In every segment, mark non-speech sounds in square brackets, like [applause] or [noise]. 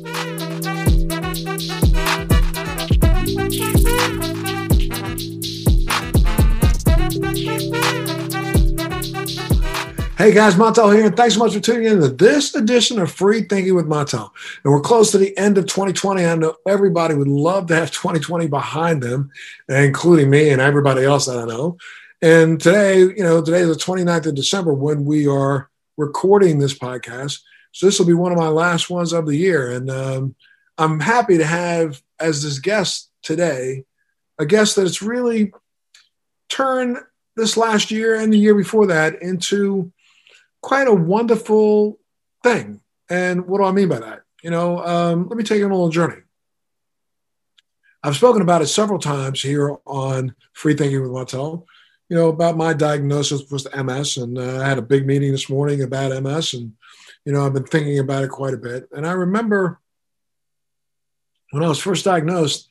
Hey guys, Montel here, and thanks so much for tuning in to this edition of Free Thinking with Montel. And we're close to the end of 2020. I know everybody would love to have 2020 behind them, including me and everybody else that I know. And today, you know, today is the 29th of December when we are recording this podcast. So this will be one of my last ones of the year. And um, I'm happy to have as this guest today a guest that's really turned this last year and the year before that into quite a wonderful thing. And what do I mean by that? You know, um, let me take you on a little journey. I've spoken about it several times here on Free Thinking with Montel, you know, about my diagnosis with MS. And uh, I had a big meeting this morning about MS. And, you know, I've been thinking about it quite a bit. And I remember when I was first diagnosed,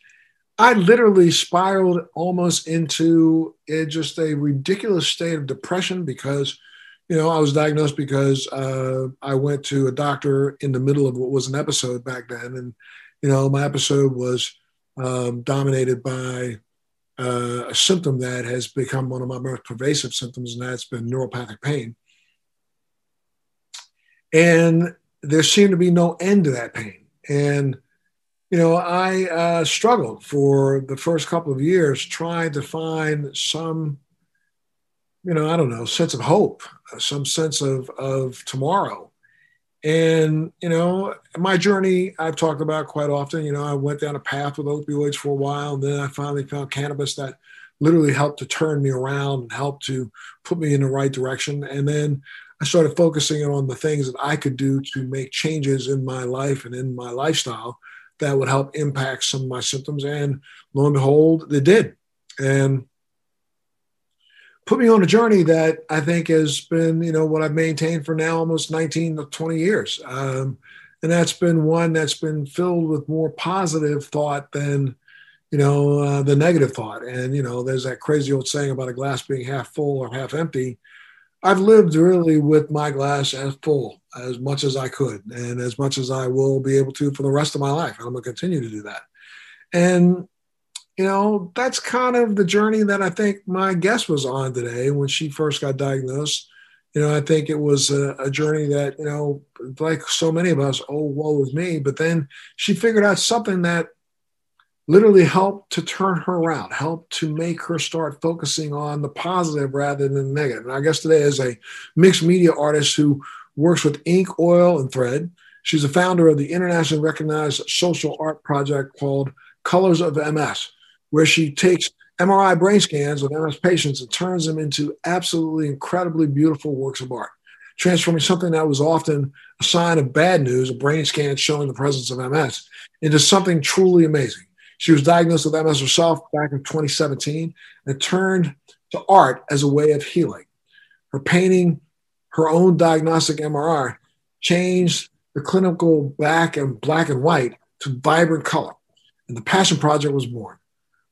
I literally spiraled almost into a, just a ridiculous state of depression because you know, I was diagnosed because uh, I went to a doctor in the middle of what was an episode back then, and you know, my episode was um, dominated by uh, a symptom that has become one of my most pervasive symptoms, and that's been neuropathic pain. And there seemed to be no end to that pain, and you know, I uh, struggled for the first couple of years trying to find some you know, I don't know, sense of hope, some sense of of tomorrow. And you know, my journey I've talked about quite often. You know, I went down a path with opioids for a while, and then I finally found cannabis that literally helped to turn me around and helped to put me in the right direction. And then I started focusing on the things that I could do to make changes in my life and in my lifestyle that would help impact some of my symptoms. And lo and behold, they did. And put me on a journey that I think has been, you know, what I've maintained for now almost 19 to 20 years. Um, and that's been one that's been filled with more positive thought than, you know, uh, the negative thought. And, you know, there's that crazy old saying about a glass being half full or half empty. I've lived really with my glass as full as much as I could and as much as I will be able to for the rest of my life. And I'm going to continue to do that. And you know, that's kind of the journey that I think my guest was on today when she first got diagnosed. You know, I think it was a, a journey that, you know, like so many of us, oh, woe is me. But then she figured out something that literally helped to turn her around, helped to make her start focusing on the positive rather than the negative. And I guess today, is a mixed media artist who works with ink, oil, and thread, she's a founder of the internationally recognized social art project called Colors of MS where she takes MRI brain scans of MS patients and turns them into absolutely incredibly beautiful works of art, transforming something that was often a sign of bad news, a brain scan showing the presence of MS, into something truly amazing. She was diagnosed with MS herself back in 2017 and turned to art as a way of healing. Her painting her own diagnostic MRI changed the clinical black and black and white to vibrant color, and the Passion Project was born.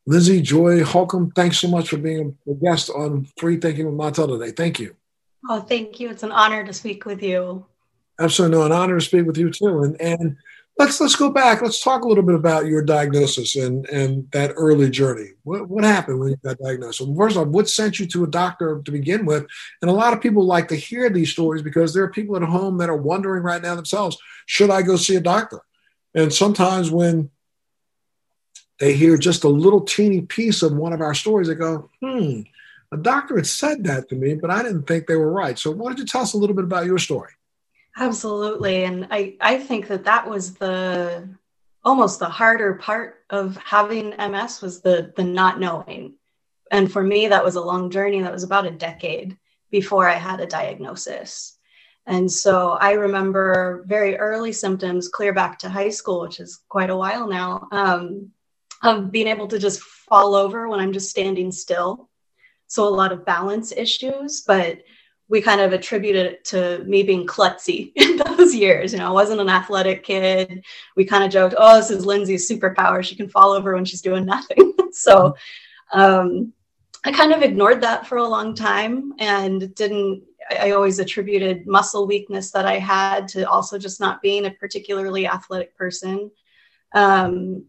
Lindsey Joy Holcomb, thanks so much for being a guest on Free Thinking with Montel today. Thank you. Oh, thank you. It's an honor to speak with you. Absolutely, no, an honor to speak with you too. And and let's let's go back. Let's talk a little bit about your diagnosis and and that early journey. What what happened when you got diagnosed? Well, first of all, what sent you to a doctor to begin with? And a lot of people like to hear these stories because there are people at home that are wondering right now themselves, should I go see a doctor? And sometimes when they hear just a little teeny piece of one of our stories, they go, hmm, a doctor had said that to me, but I didn't think they were right. So why don't you tell us a little bit about your story? Absolutely. And I, I think that that was the almost the harder part of having MS was the the not knowing. And for me, that was a long journey. That was about a decade before I had a diagnosis. And so I remember very early symptoms clear back to high school, which is quite a while now. Um, of being able to just fall over when I'm just standing still. So a lot of balance issues, but we kind of attributed it to me being klutzy [laughs] in those years. You know, I wasn't an athletic kid. We kind of joked, oh, this is Lindsey's superpower. She can fall over when she's doing nothing. [laughs] so um, I kind of ignored that for a long time and didn't, I always attributed muscle weakness that I had to also just not being a particularly athletic person. Um,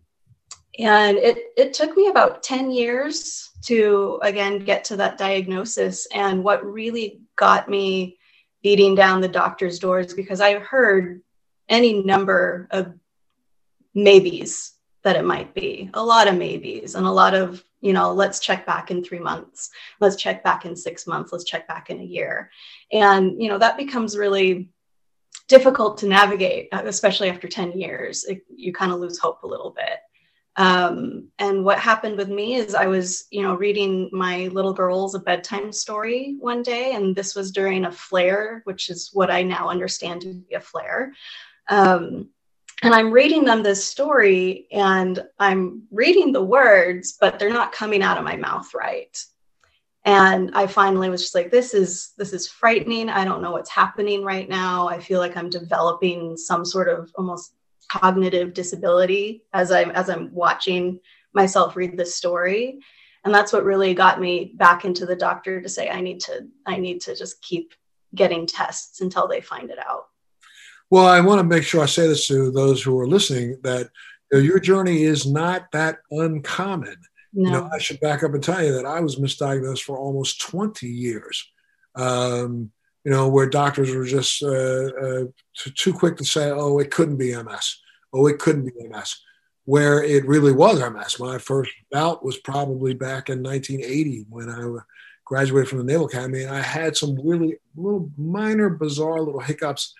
and it, it took me about 10 years to, again, get to that diagnosis. And what really got me beating down the doctor's doors because I heard any number of maybes that it might be, a lot of maybes, and a lot of, you know, let's check back in three months, let's check back in six months, let's check back in a year. And, you know, that becomes really difficult to navigate, especially after 10 years. It, you kind of lose hope a little bit. Um, and what happened with me is I was, you know, reading my little girls a bedtime story one day, and this was during a flare, which is what I now understand to be a flare. Um, and I'm reading them this story, and I'm reading the words, but they're not coming out of my mouth right. And I finally was just like, this is this is frightening. I don't know what's happening right now. I feel like I'm developing some sort of almost cognitive disability as I'm as I'm watching myself read this story. And that's what really got me back into the doctor to say I need to I need to just keep getting tests until they find it out. Well, I want to make sure I say this to those who are listening that you know, your journey is not that uncommon. No. You know, I should back up and tell you that I was misdiagnosed for almost 20 years. Um, you know, where doctors were just uh, uh, too, quick to say, oh, it couldn't be MS. Oh, it couldn't be MS. Where it really was MS. My first bout was probably back in 1980 when I graduated from the Naval Academy. And I had some really little minor, bizarre little hiccups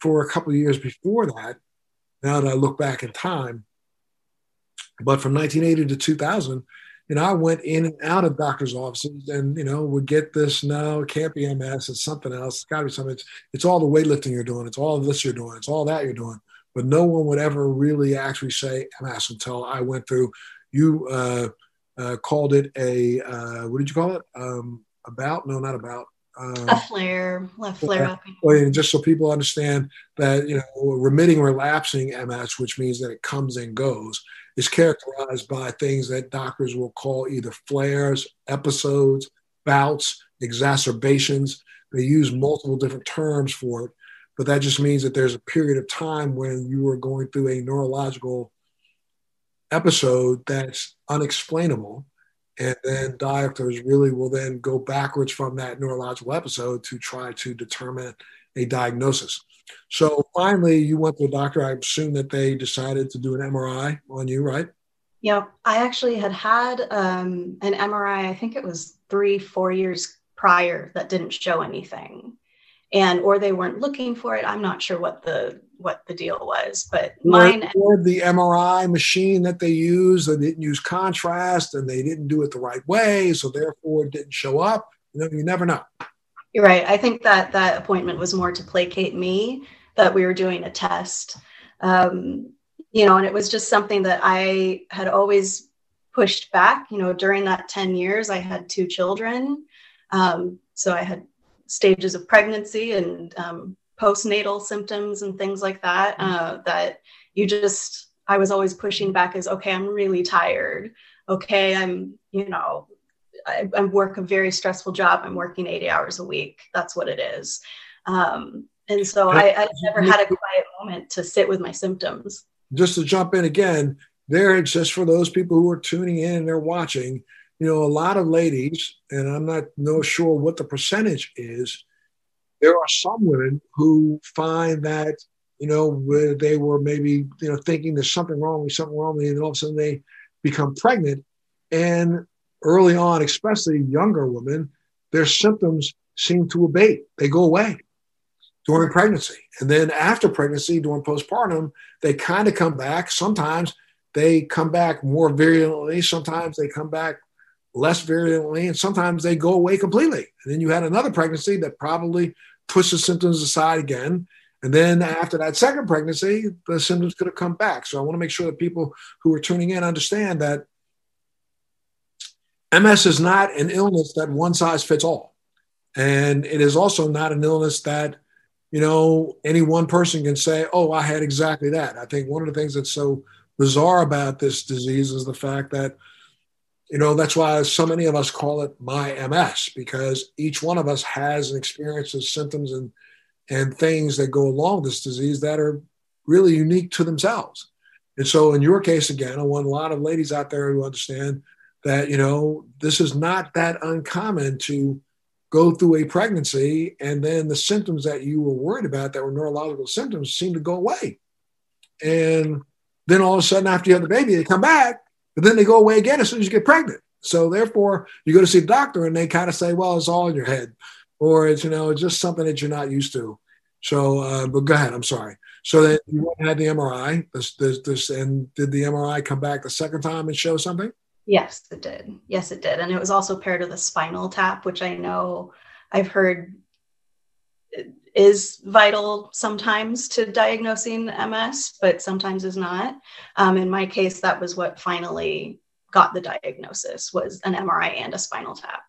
for a couple of years before that. Now that I look back in time. But from 1980 to 2000, you know, I went in and out of doctors' offices and, you know, would get this, no, it can't be MS, it's something else. It's gotta be something. It's, it's all the weightlifting you're doing, it's all this you're doing, it's all that you're doing. But no one would ever really actually say MS until I went through, you uh, uh, called it a, uh, what did you call it? Um, about? No, not about. Um, a flare, a flare up. Well, just so people understand that, you know, remitting relapsing MS, which means that it comes and goes is characterized by things that doctors will call either flares, episodes, bouts, exacerbations. They use multiple different terms for it, but that just means that there's a period of time when you are going through a neurological episode that's unexplainable. And then doctors really will then go backwards from that neurological episode to try to determine a diagnosis. So finally, you went to the doctor. I assume that they decided to do an MRI on you, right? Yeah, I actually had had um, an MRI. I think it was three, four years prior that didn't show anything, and or they weren't looking for it. I'm not sure what the what the deal was, but mine or the MRI machine that they use, they didn't use contrast and they didn't do it the right way, so therefore it didn't show up. You know, you never know. You're right. I think that that appointment was more to placate me that we were doing a test. Um, you know, and it was just something that I had always pushed back. You know, during that 10 years, I had two children. Um, so I had stages of pregnancy and um, postnatal symptoms and things like that, uh, that you just, I was always pushing back as, okay, I'm really tired. Okay, I'm, you know, I, I, work a very stressful job. I'm working 80 hours a week. That's what it is. Um, and so I, I never had a quiet moment to sit with my symptoms. Just to jump in again, there just for those people who are tuning in and they're watching, you know, a lot of ladies, and I'm not no sure what the percentage is. There are some women who find that, you know, where they were maybe, you know, thinking there's something wrong with something wrong with me, and all of a sudden they become pregnant. And early on, especially younger women, their symptoms seem to abate. They go away during pregnancy. And then after pregnancy, during postpartum, they kind of come back. Sometimes they come back more virulently. Sometimes they come back less virulently. And sometimes they go away completely. And then you had another pregnancy that probably puts the symptoms aside again. And then after that second pregnancy, the symptoms could have come back. So I want to make sure that people who are tuning in understand that MS is not an illness that one size fits all. And it is also not an illness that, you know, any one person can say, oh, I had exactly that. I think one of the things that's so bizarre about this disease is the fact that you know, that's why so many of us call it my MS because each one of us has an experience of symptoms and and things that go along with this disease that are really unique to themselves. And so, in your case, again, I want a lot of ladies out there who understand that you know this is not that uncommon to go through a pregnancy and then the symptoms that you were worried about that were neurological symptoms seem to go away. And then all of a sudden, after you have the baby, they come back, but then they go away again as soon as you get pregnant. So therefore, you go to see the doctor and they kind of say, well, it's all in your head, or it's, you know, it's just something that you're not used to. So, uh, but go ahead. I'm sorry. So then you had the MRI, this, this, this, and did the MRI come back the second time and show something? Yes, it did. Yes, it did. And it was also paired with a spinal tap, which I know I've heard is vital sometimes to diagnosing MS, but sometimes is not. Um, in my case, that was what finally got the diagnosis was an MRI and a spinal tap.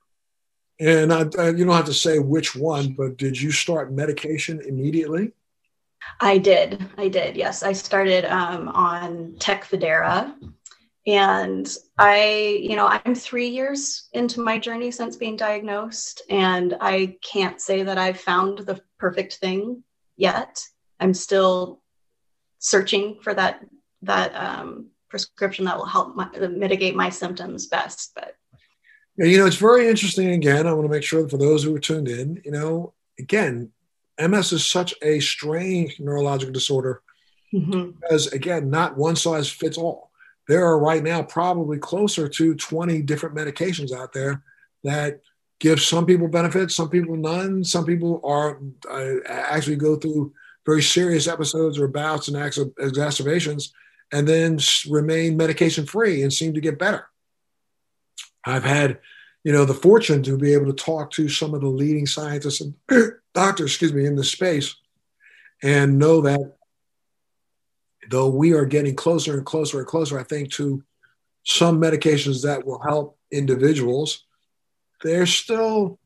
And I, I, you don't have to say which one, but did you start medication immediately? I did. I did. Yes, I started um, on Tecfidera, and I, you know, I'm three years into my journey since being diagnosed, and I can't say that I've found the perfect thing yet. I'm still searching for that that um, prescription that will help my, mitigate my symptoms best. But you know, it's very interesting. Again, I want to make sure for those who are tuned in, you know, again, MS is such a strange neurological disorder mm-hmm. because, again, not one size fits all there are right now probably closer to 20 different medications out there that give some people benefits, some people none. Some people are uh, actually go through very serious episodes or bouts and exacerbations and then remain medication free and seem to get better. I've had, you know, the fortune to be able to talk to some of the leading scientists and [clears throat] doctors, excuse me, in this space and know that though we are getting closer and closer and closer, I think, to some medications that will help individuals, they're still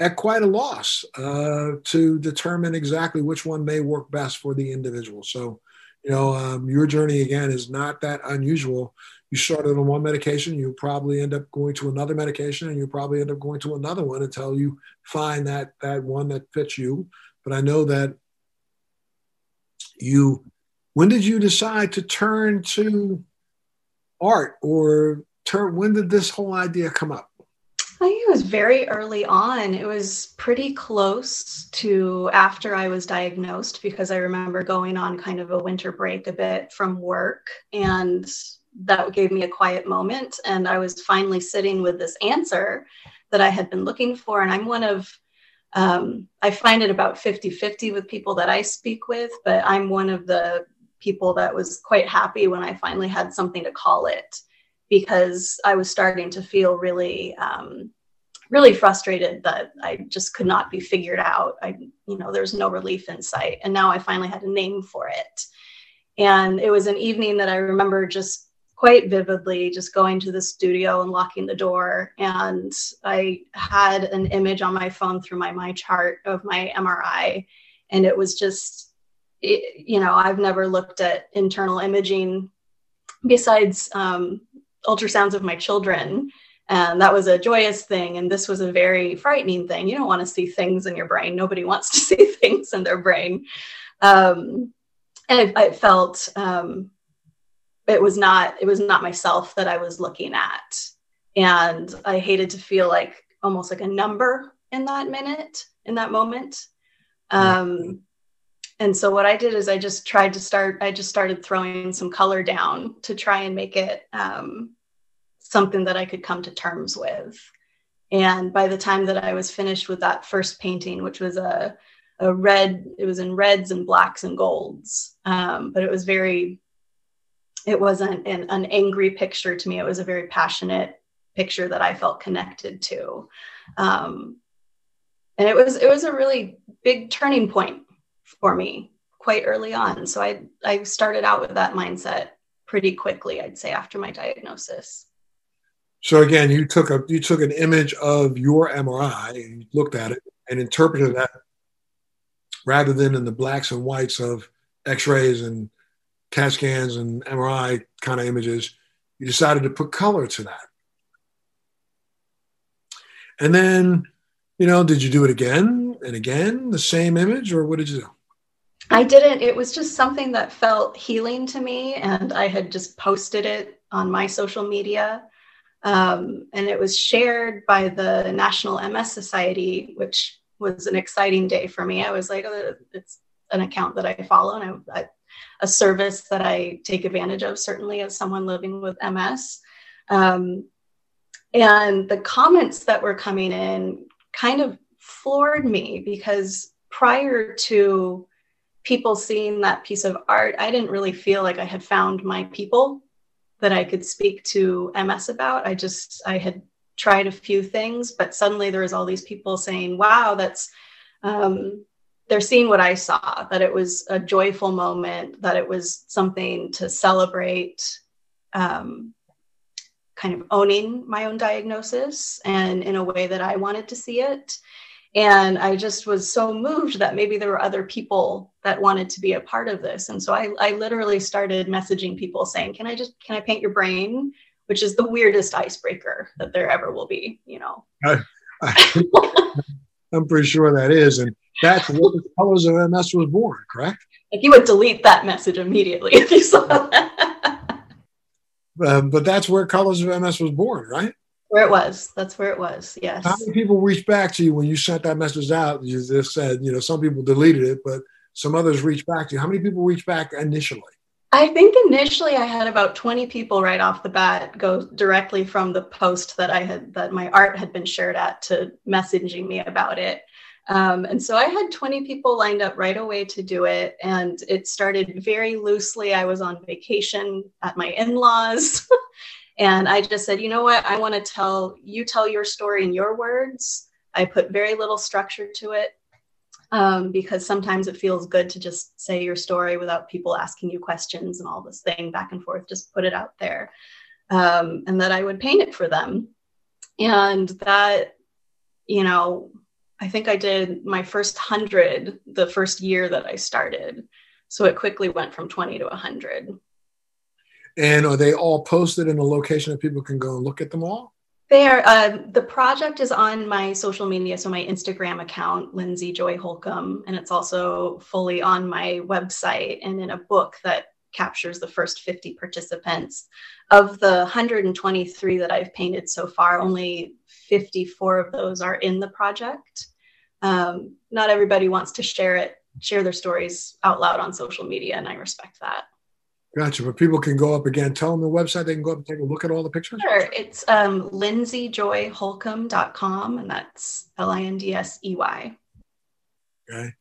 at quite a loss uh, to determine exactly which one may work best for the individual. So, you know, um, your journey again is not that unusual. You started on one medication, you probably end up going to another medication, and you probably end up going to another one until you find that that one that fits you. But I know that you when did you decide to turn to art or turn when did this whole idea come up? I think it was very early on. It was pretty close to after I was diagnosed because I remember going on kind of a winter break a bit from work and that gave me a quiet moment. And I was finally sitting with this answer that I had been looking for. And I'm one of um, I find it about 50 50 with people that I speak with, but I'm one of the people that was quite happy when I finally had something to call it because I was starting to feel really, um, really frustrated that I just could not be figured out. I, you know, there's no relief in sight. And now I finally had a name for it. And it was an evening that I remember just quite vividly just going to the studio and locking the door. And I had an image on my phone through my my chart of my MRI. And it was just you know, I've never looked at internal imaging besides um, ultrasounds of my children. And that was a joyous thing. And this was a very frightening thing. You don't want to see things in your brain. Nobody [laughs] wants to see things in their brain. Um, and I, I felt um, it was not it was not myself that I was looking at. And I hated to feel like almost like a number in that minute, in that moment. Um, and so what i did is i just tried to start i just started throwing some color down to try and make it um, something that i could come to terms with. And by the time that i was finished with that first painting which was a, a red it was in reds and blacks and golds um, but it was very it wasn't an, an angry picture to me. It was a very passionate picture that i felt connected to. Um, and it was it was a really big turning point for me quite early on. So I I started out with that mindset pretty quickly, I'd say after my diagnosis. So again, you took a you took an image of your MRI and looked at it and interpreted that rather than in the blacks and whites of X-rays and CAT scans and MRI kind of images. You decided to put color to that. And then, you know, did you do it again and again, the same image, or what did you do? I didn't. It was just something that felt healing to me. And I had just posted it on my social media. Um, and it was shared by the National MS Society, which was an exciting day for me. I was like, oh, it's an account that I follow and I, I, a service that I take advantage of, certainly as someone living with MS. Um, and the comments that were coming in kind of floored me because prior to people seeing that piece of art, I didn't really feel like I had found my people that I could speak to MS about. I just, I had tried a few things, but suddenly there was all these people saying, wow, that's, um, they're seeing what I saw, that it was a joyful moment, that it was something to celebrate, um, kind of owning my own diagnosis and in a way that I wanted to see it. And I just was so moved that maybe there were other people that wanted to be a part of this. And so I, I literally started messaging people saying, Can I just, can I paint your brain? Which is the weirdest icebreaker that there ever will be, you know. I, am [laughs] pretty sure that is. And that's what the colors of MS was born, correct? Like you would delete that message immediately if you saw that. [laughs] Um, but that's where Colors of MS was born, right? Where it was. That's where it was. Yes. How many people reached back to you when you sent that message out? You just said, you know, some people deleted it, but some others reached back to you. How many people reached back initially? I think initially I had about 20 people right off the bat go directly from the post that I had that my art had been shared at to messaging me about it. Um, and so I had 20 people lined up right away to do it. And it started very loosely. I was on vacation at my in laws. [laughs] and I just said, you know what? I want to tell you, tell your story in your words. I put very little structure to it um, because sometimes it feels good to just say your story without people asking you questions and all this thing back and forth. Just put it out there. Um, and that I would paint it for them. And that, you know, I think I did my first 100 the first year that I started. So it quickly went from 20 to 100. And are they all posted in a location that people can go and look at them all? They are. Uh, the project is on my social media, so my Instagram account, Lindsey Joy Holcomb, and it's also fully on my website and in a book that captures the first 50 participants. Of the 123 that I've painted so far, only 54 of those are in the project um, not everybody wants to share it, share their stories out loud on social media, and I respect that. Gotcha. But people can go up again. Tell them the website. They can go up and take a look at all the pictures. Sure. It's um, lindseyjoyholcomb.com, and that's L I N D S E Y. Okay.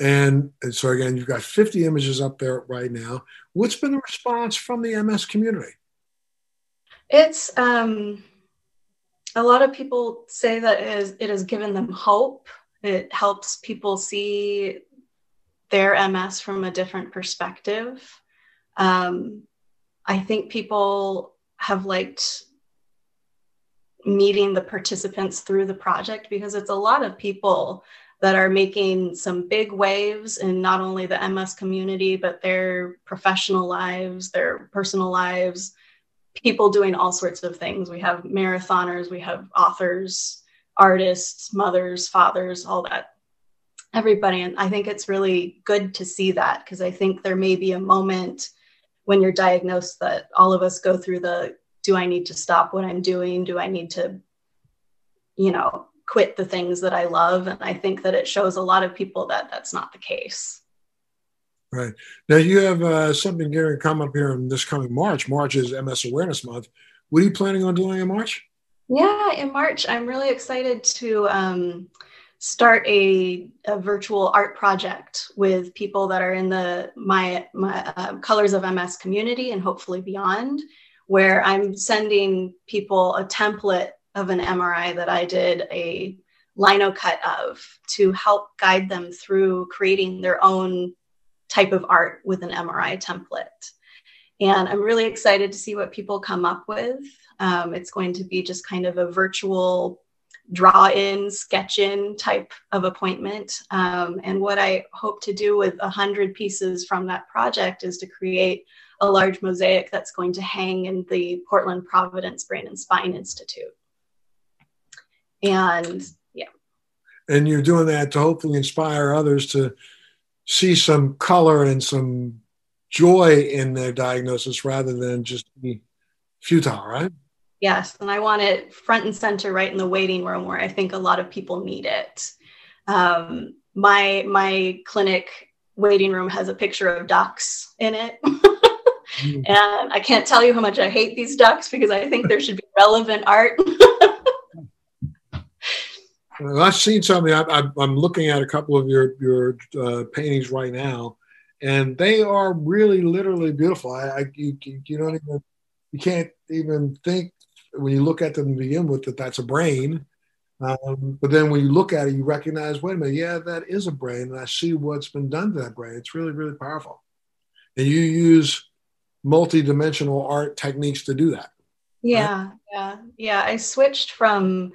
And, and so again, you've got 50 images up there right now. What's been the response from the MS community? It's um, a lot of people say that it has, it has given them hope it helps people see their MS from a different perspective. Um, I think people have liked meeting the participants through the project because it's a lot of people that are making some big waves in not only the MS community, but their professional lives, their personal lives, people doing all sorts of things. We have marathoners, we have authors, artists, mothers, fathers, all that, everybody. And I think it's really good to see that because I think there may be a moment when you're diagnosed that all of us go through the do I need to stop what I'm doing? Do I need to, you know, quit the things that I love? And I think that it shows a lot of people that that's not the case. Right. Now you have uh, something going to come up here in this coming March. March is MS Awareness Month. What are you planning on doing in March? Yeah, in March, I'm really excited to um, start a, a, virtual art project with people that are in the my, my uh, Colors of MS community and hopefully beyond, where I'm sending people a template of an MRI that I did a lino cut of to help guide them through creating their own type of art with an MRI template. And I'm really excited to see what people come up with. Um, it's going to be just kind of a virtual draw in, sketch in type of appointment. Um, and what I hope to do with 100 pieces from that project is to create a large mosaic that's going to hang in the Portland Providence Brain and Spine Institute. And yeah. And you're doing that to hopefully inspire others to see some color and some joy in their diagnosis rather than just be futile, right? Yes. And I want it front and center right in the waiting room where I think a lot of people need it. Um, my my clinic waiting room has a picture of ducks in it. [laughs] mm. And I can't tell you how much I hate these ducks because I think there should be relevant art. well, I've seen something. I, am looking at a couple of your your uh, paintings right now, and they are really, literally beautiful. I, I you, you don't even you can't even think when you look at them to begin with that that's a brain. Um, but then when you look at it, you recognize, wait a minute, yeah, that is a brain, and I see what's been done to that brain. It's really, really powerful. And you use multi-dimensional art techniques to do that. Yeah, right? yeah, yeah. I switched from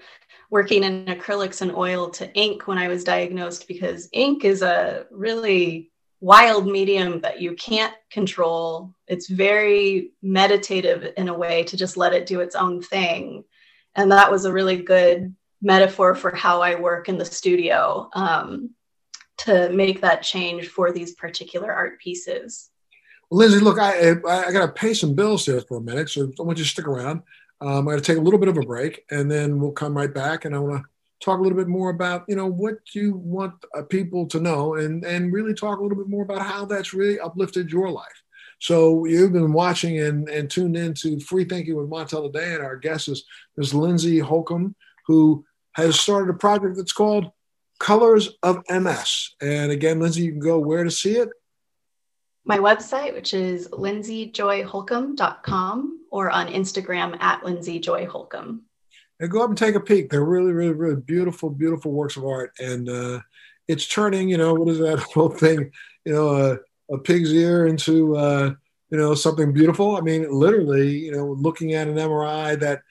working in acrylics and oil to ink when I was diagnosed because ink is a really wild medium that you can't control. It's very meditative in a way to just let it do its own thing. And that was a really good metaphor for how I work in the studio um, to make that change for these particular art pieces. Lindsey, look, I, I, I got to pay some bills here for a minute, so I want you to stick around. Um, I'm going to take a little bit of a break, and then we'll come right back, and I want to talk a little bit more about you know what you want uh, people to know, and and really talk a little bit more about how that's really uplifted your life. So you've been watching and, and tuned in to Free Thinking with Montel today, and our guest is Ms. Lindsey Holcomb, who has started a project that's called Colors of MS. And again, Lindsey, you can go where to see it? my website, which is lindseyjoyholcomb.com or on Instagram at lindseyjoyholcomb. And go up and take a peek. They're really, really, really beautiful, beautiful works of art. And uh, it's turning, you know, what is that [laughs] whole thing? You know, a, a pig's ear into, uh, you know, something beautiful. I mean, literally, you know, looking at an MRI that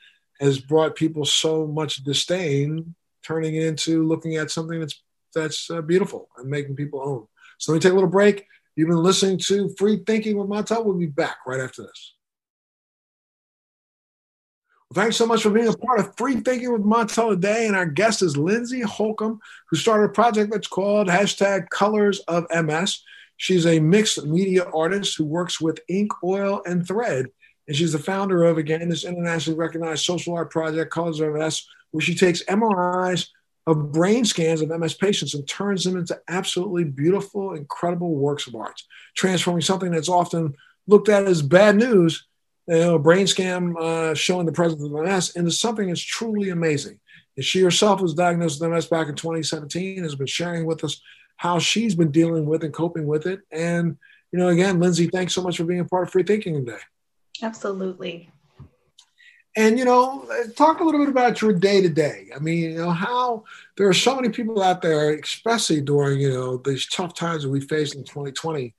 has brought people so much disdain, turning it into looking at something that's that's uh, beautiful and making people own. So let me take a little break. You've been listening to Free Thinking with Montel. We'll be back right after this. Thanks so much for being a part of Free Thinking with Montel today. And our guest is Lindsey Holcomb, who started a project that's called hashtag Colors of MS. She's a mixed media artist who works with ink, oil, and thread. And she's the founder of, again, this internationally recognized social art project, Colors of MS, where she takes MRIs of brain scans of MS patients and turns them into absolutely beautiful, incredible works of art, transforming something that's often looked at as bad news, you know, a brain scan uh, showing the presence of MS, into something that's truly amazing. And she herself was diagnosed with MS back in 2017, has been sharing with us how she's been dealing with and coping with it. And, you know, again, Lindsey, thanks so much for being a part of Free Thinking today. Absolutely. And you know, talk a little bit about your day to day. I mean, you know, how there are so many people out there, especially during you know these tough times that we faced in 2020,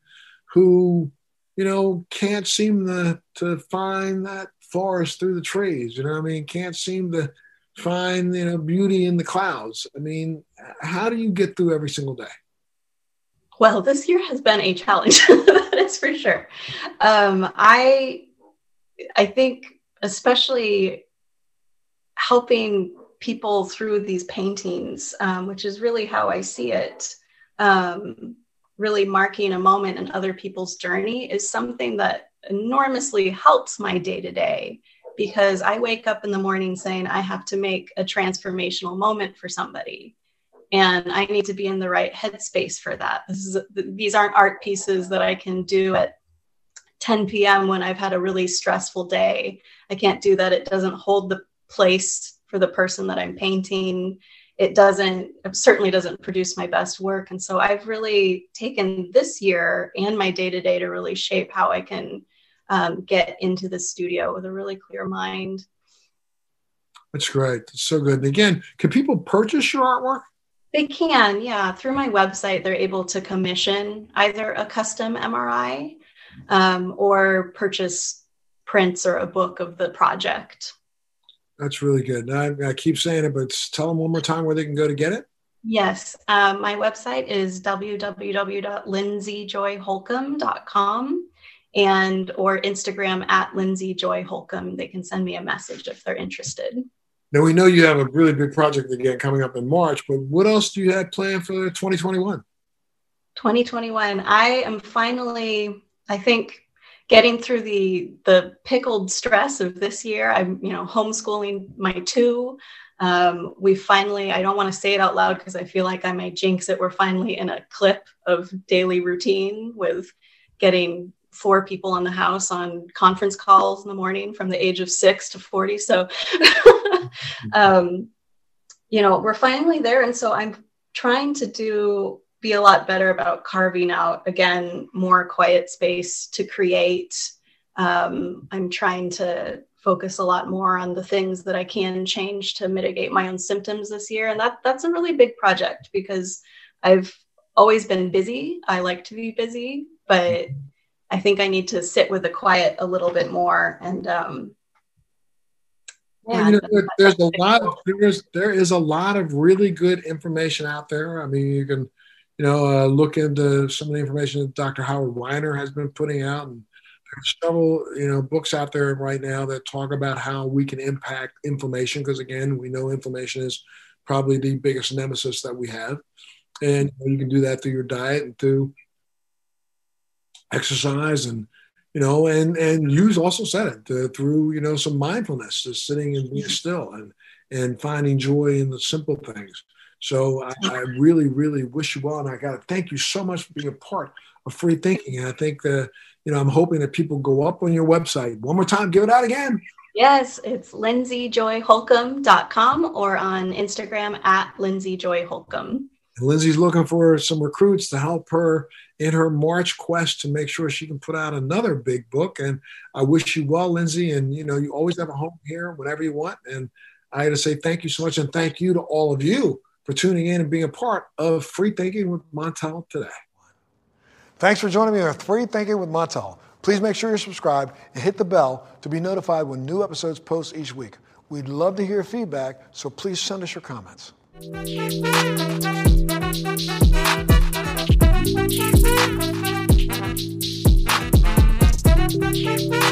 who you know can't seem to to find that forest through the trees. You know, I mean, can't seem to find you know beauty in the clouds. I mean, how do you get through every single day? Well, this year has been a challenge. [laughs] that is for sure. Um, I I think especially helping people through these paintings, um, which is really how I see it. Um, really marking a moment in other people's journey is something that enormously helps my day to day because I wake up in the morning saying I have to make a transformational moment for somebody. And I need to be in the right headspace for that. These aren't art pieces that I can do at 10 p.m. when I've had a really stressful day. I can't do that. It doesn't hold the place for the person that I'm painting. It doesn't, it certainly doesn't produce my best work. And so I've really taken this year and my day to day to really shape how I can um, get into the studio with a really clear mind. That's great. That's so good. And again, can people purchase your artwork? They can, yeah. Through my website, they're able to commission either a custom MRI um, or purchase prints or a book of the project. That's really good. I, I, keep saying it, but tell them one more time where they can go to get it. Yes, um, my website is www.lindseyjoyholcomb.com and or Instagram at Lindsey Joy Holcomb. They can send me a message if they're interested. Now we know you have a really big project again coming up in March, but what else do you have planned for 2021? 2021, I am finally, I think, getting through the the pickled stress of this year. I'm, you know, homeschooling my two. Um, we finally, I don't want to say it out loud because I feel like I might jinx it. We're finally in a clip of daily routine with getting four people in the house on conference calls in the morning from the age of six to 40. So, [laughs] um, you know, we're finally there. And so I'm trying to do, be a lot better about carving out, again, more quiet space to create. Um, I'm trying to focus a lot more on the things that I can change to mitigate my own symptoms this year. And that that's a really big project because I've always been busy. I like to be busy, but I think I need to sit with the quiet a little bit more and um well, you know, there, there's a lot of there's there is a lot of really good information out there. I mean, you can, you know, uh, look into some of the information that Dr. Howard Weiner has been putting out, and there's several, you know, books out there right now that talk about how we can impact inflammation. Because again, we know inflammation is probably the biggest nemesis that we have, and you, know, you can do that through your diet and through exercise and you know and and you also said it uh, through you know some mindfulness just sitting and being still and and finding joy in the simple things so I, I really really wish you well and i got to thank you so much for being a part of free thinking and i think that you know i'm hoping that people go up on your website one more time give it out again Yes, it's lindseyjoyholcomb.com or on Instagram at lindseyjoyholcomb. And Lindsey's looking for some recruits to help her in her March quest to make sure she can put out another big book. And I wish you well, Lindsey. And you know, you always have a home here whenever you want. And I had to say thank you so much, and thank you to all of you for tuning in and being a part of Free Thinking with Montel today. Thanks for joining me on Free Thinking with Montel. Please make sure you're subscribed and hit the bell to be notified when new episodes post each week. We'd love to hear feedback, so please send us your comments. Thank you.